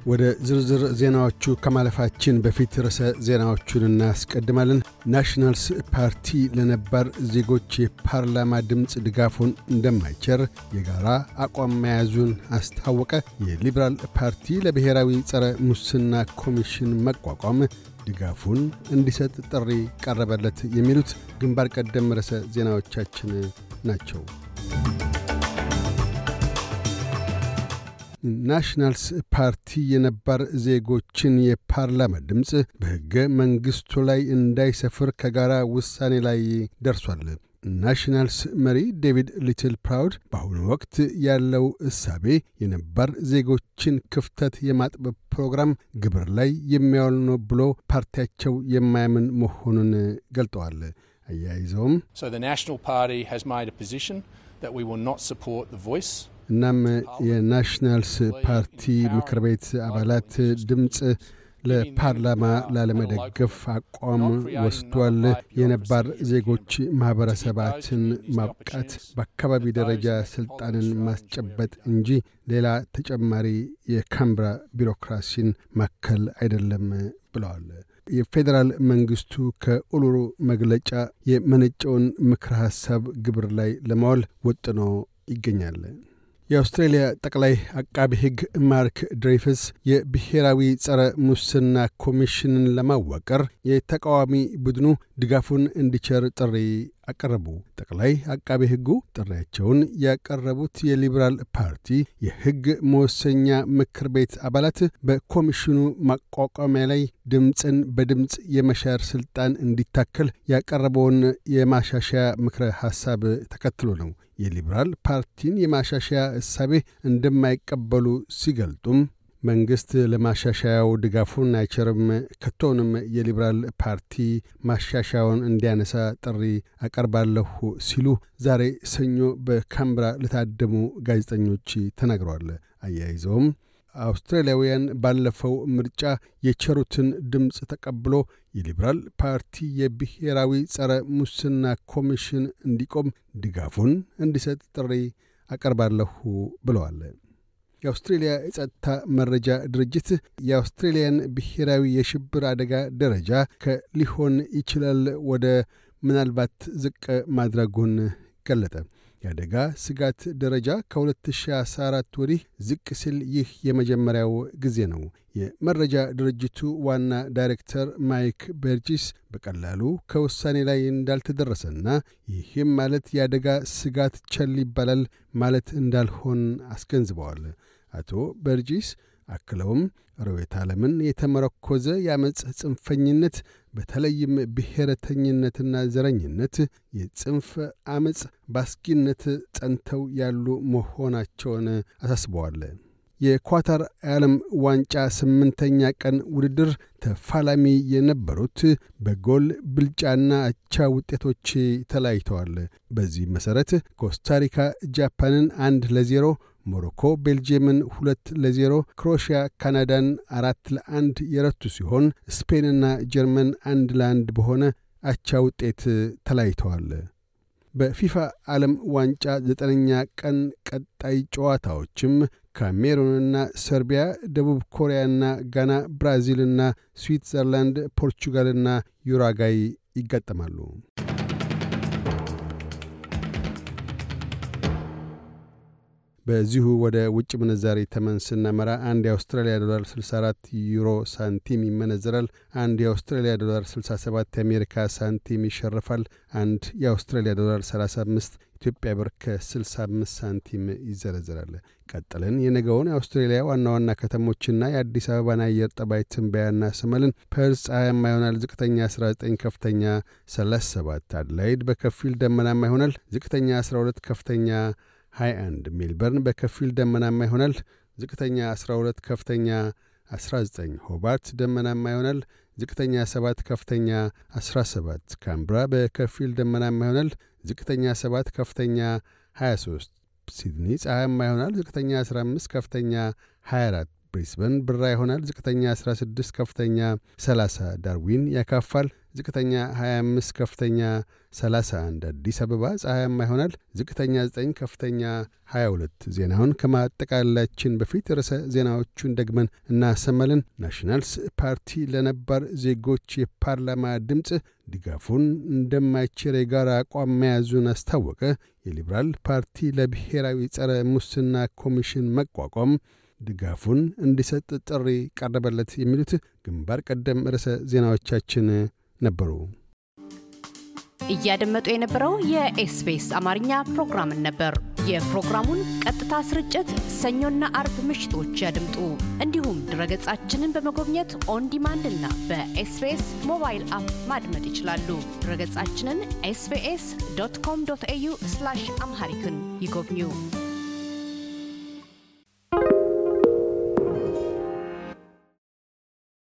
ወደ ዝርዝር ዜናዎቹ ከማለፋችን በፊት ርዕሰ ዜናዎቹን እናስቀድማለን። ናሽናልስ ፓርቲ ለነባር ዜጎች የፓርላማ ድምፅ ድጋፉን እንደማይቸር የጋራ አቋም መያዙን አስታወቀ። የሊበራል ፓርቲ ለብሔራዊ ጸረ ሙስና ኮሚሽን መቋቋም ድጋፉን እንዲሰጥ ጥሪ ቀረበለት። የሚሉት ግንባር ቀደም ርዕሰ ዜናዎቻችን ናቸው። ናሽናልስ ፓርቲ የነባር ዜጎችን የፓርላማ ድምፅ በሕገ መንግሥቱ ላይ እንዳይሰፍር ከጋራ ውሳኔ ላይ ደርሷል። ናሽናልስ መሪ ዴቪድ ሊትል ፕራውድ በአሁኑ ወቅት ያለው እሳቤ የነባር ዜጎችን ክፍተት የማጥበብ ፕሮግራም ግብር ላይ የሚያውል ነው ብሎ ፓርቲያቸው የማያምን መሆኑን ገልጠዋል። አያይዘውም እናም የናሽናልስ ፓርቲ ምክር ቤት አባላት ድምፅ ለፓርላማ ላለመደገፍ አቋም ወስዷል። የነባር ዜጎች ማኅበረሰባትን ማብቃት በአካባቢ ደረጃ ሥልጣንን ማስጨበጥ እንጂ ሌላ ተጨማሪ የካምብራ ቢሮክራሲን ማከል አይደለም ብለዋል። የፌዴራል መንግሥቱ ከኡሉሩ መግለጫ የመነጨውን ምክረ ሐሳብ ግብር ላይ ለማዋል ወጥኖ ይገኛል። የአውስትሬልያ ጠቅላይ አቃቢ ሕግ ማርክ ድሬይፍስ የብሔራዊ ጸረ ሙስና ኮሚሽንን ለማዋቀር የተቃዋሚ ቡድኑ ድጋፉን እንዲቸር ጥሪ አቀረቡ። ጠቅላይ አቃቤ ሕጉ ጥሪያቸውን ያቀረቡት የሊበራል ፓርቲ የሕግ መወሰኛ ምክር ቤት አባላት በኮሚሽኑ ማቋቋሚያ ላይ ድምፅን በድምፅ የመሻር ሥልጣን እንዲታከል ያቀረበውን የማሻሻያ ምክረ ሐሳብ ተከትሎ ነው። የሊበራል ፓርቲን የማሻሻያ እሳቤ እንደማይቀበሉ ሲገልጡም መንግሥት ለማሻሻያው ድጋፉን አይቸርም፣ ከቶውንም የሊበራል ፓርቲ ማሻሻያውን እንዲያነሳ ጥሪ አቀርባለሁ ሲሉ ዛሬ ሰኞ በካምብራ ለታደሙ ጋዜጠኞች ተናግረዋል። አያይዘውም አውስትራሊያውያን ባለፈው ምርጫ የቸሩትን ድምፅ ተቀብሎ የሊበራል ፓርቲ የብሔራዊ ጸረ ሙስና ኮሚሽን እንዲቆም ድጋፉን እንዲሰጥ ጥሪ አቀርባለሁ ብለዋል። የአውስትሬልያ የጸጥታ መረጃ ድርጅት የአውስትሬልያን ብሔራዊ የሽብር አደጋ ደረጃ ከሊሆን ይችላል ወደ ምናልባት ዝቅ ማድረጉን ገለጠ። የአደጋ ስጋት ደረጃ ከ2014 ወዲህ ዝቅ ሲል ይህ የመጀመሪያው ጊዜ ነው። የመረጃ ድርጅቱ ዋና ዳይሬክተር ማይክ በርጂስ በቀላሉ ከውሳኔ ላይ እንዳልተደረሰና ይህም ማለት የአደጋ ስጋት ቸል ይባላል ማለት እንዳልሆን አስገንዝበዋል። አቶ በርጂስ አክለውም ርዕዮተ ዓለምን የተመረኮዘ የአመፅ ጽንፈኝነት በተለይም ብሔረተኝነትና ዘረኝነት የጽንፍ አመፅ በአስጊነት ጸንተው ያሉ መሆናቸውን አሳስበዋል። የኳታር የዓለም ዋንጫ ስምንተኛ ቀን ውድድር ተፋላሚ የነበሩት በጎል ብልጫና አቻ ውጤቶች ተለያይተዋል። በዚህ መሠረት ኮስታሪካ ጃፓንን አንድ ለዜሮ ሞሮኮ ቤልጅየምን ሁለት ለዜሮ፣ ክሮኤሽያ ካናዳን አራት ለአንድ የረቱ ሲሆን ስፔንና ጀርመን አንድ ለአንድ በሆነ አቻ ውጤት ተለያይተዋል። በፊፋ ዓለም ዋንጫ ዘጠነኛ ቀን ቀጣይ ጨዋታዎችም ካሜሩንና ሰርቢያ፣ ደቡብ ኮሪያና ጋና፣ ብራዚልና ስዊትዘርላንድ፣ ፖርቹጋልና ዩራጋይ ይጋጠማሉ። በዚሁ ወደ ውጭ ምንዛሪ ተመን ስናመራ አንድ የአውስትራሊያ ዶላር 64 ዩሮ ሳንቲም ይመነዘራል። አንድ የአውስትራሊያ ዶላር 67 የአሜሪካ ሳንቲም ይሸርፋል። አንድ የአውስትራሊያ ዶላር 35 ኢትዮጵያ ብር ከ65 ሳንቲም ይዘረዘራል። ቀጥለን የነገውን የአውስትሬሊያ ዋና ዋና ከተሞችና የአዲስ አበባን አየር ጠባይ ትንበያ እናሰማለን። ፐርስ ፀሐያማ ይሆናል። ዝቅተኛ 19፣ ከፍተኛ 37። አድላይድ በከፊል ደመናማ ይሆናል። ዝቅተኛ 12፣ ከፍተኛ 21 ሜልበርን በከፊል ደመናማ ይሆናል። ዝቅተኛ 12 ከፍተኛ 19 ሆባርት ደመናማ ይሆናል። ዝቅተኛ 7 ከፍተኛ 17 ካምብራ በከፊል ደመናማ ይሆናል። ዝቅተኛ 7 ከፍተኛ 23 ሲድኒ ፀሐያማ ይሆናል። ዝቅተኛ 15 ከፍተኛ 24 ብሪስበን ብራ ይሆናል። ዝቅተኛ 16፣ ከፍተኛ 30። ዳርዊን ያካፋል። ዝቅተኛ 25፣ ከፍተኛ 31። አዲስ አበባ ፀሐያማ ይሆናል። ዝቅተኛ 9፣ ከፍተኛ 22። ዜናውን ከማጠቃለላችን በፊት ርዕሰ ዜናዎቹን ደግመን እናሰማለን። ናሽናልስ ፓርቲ ለነባር ዜጎች የፓርላማ ድምፅ ድጋፉን እንደማይቸር የጋራ አቋም መያዙን አስታወቀ። የሊበራል ፓርቲ ለብሔራዊ ጸረ ሙስና ኮሚሽን መቋቋም ድጋፉን እንዲሰጥ ጥሪ ቀረበለት። የሚሉት ግንባር ቀደም ርዕሰ ዜናዎቻችን ነበሩ። እያደመጡ የነበረው የኤስቢኤስ አማርኛ ፕሮግራምን ነበር። የፕሮግራሙን ቀጥታ ስርጭት ሰኞና አርብ ምሽቶች ያድምጡ። እንዲሁም ድረገጻችንን በመጎብኘት on demand እና በኤስቢኤስ mobile app ማድመጥ ይችላሉ። ድረገጻችንን SBS dot com dot au Amharic ን ይጎብኙ።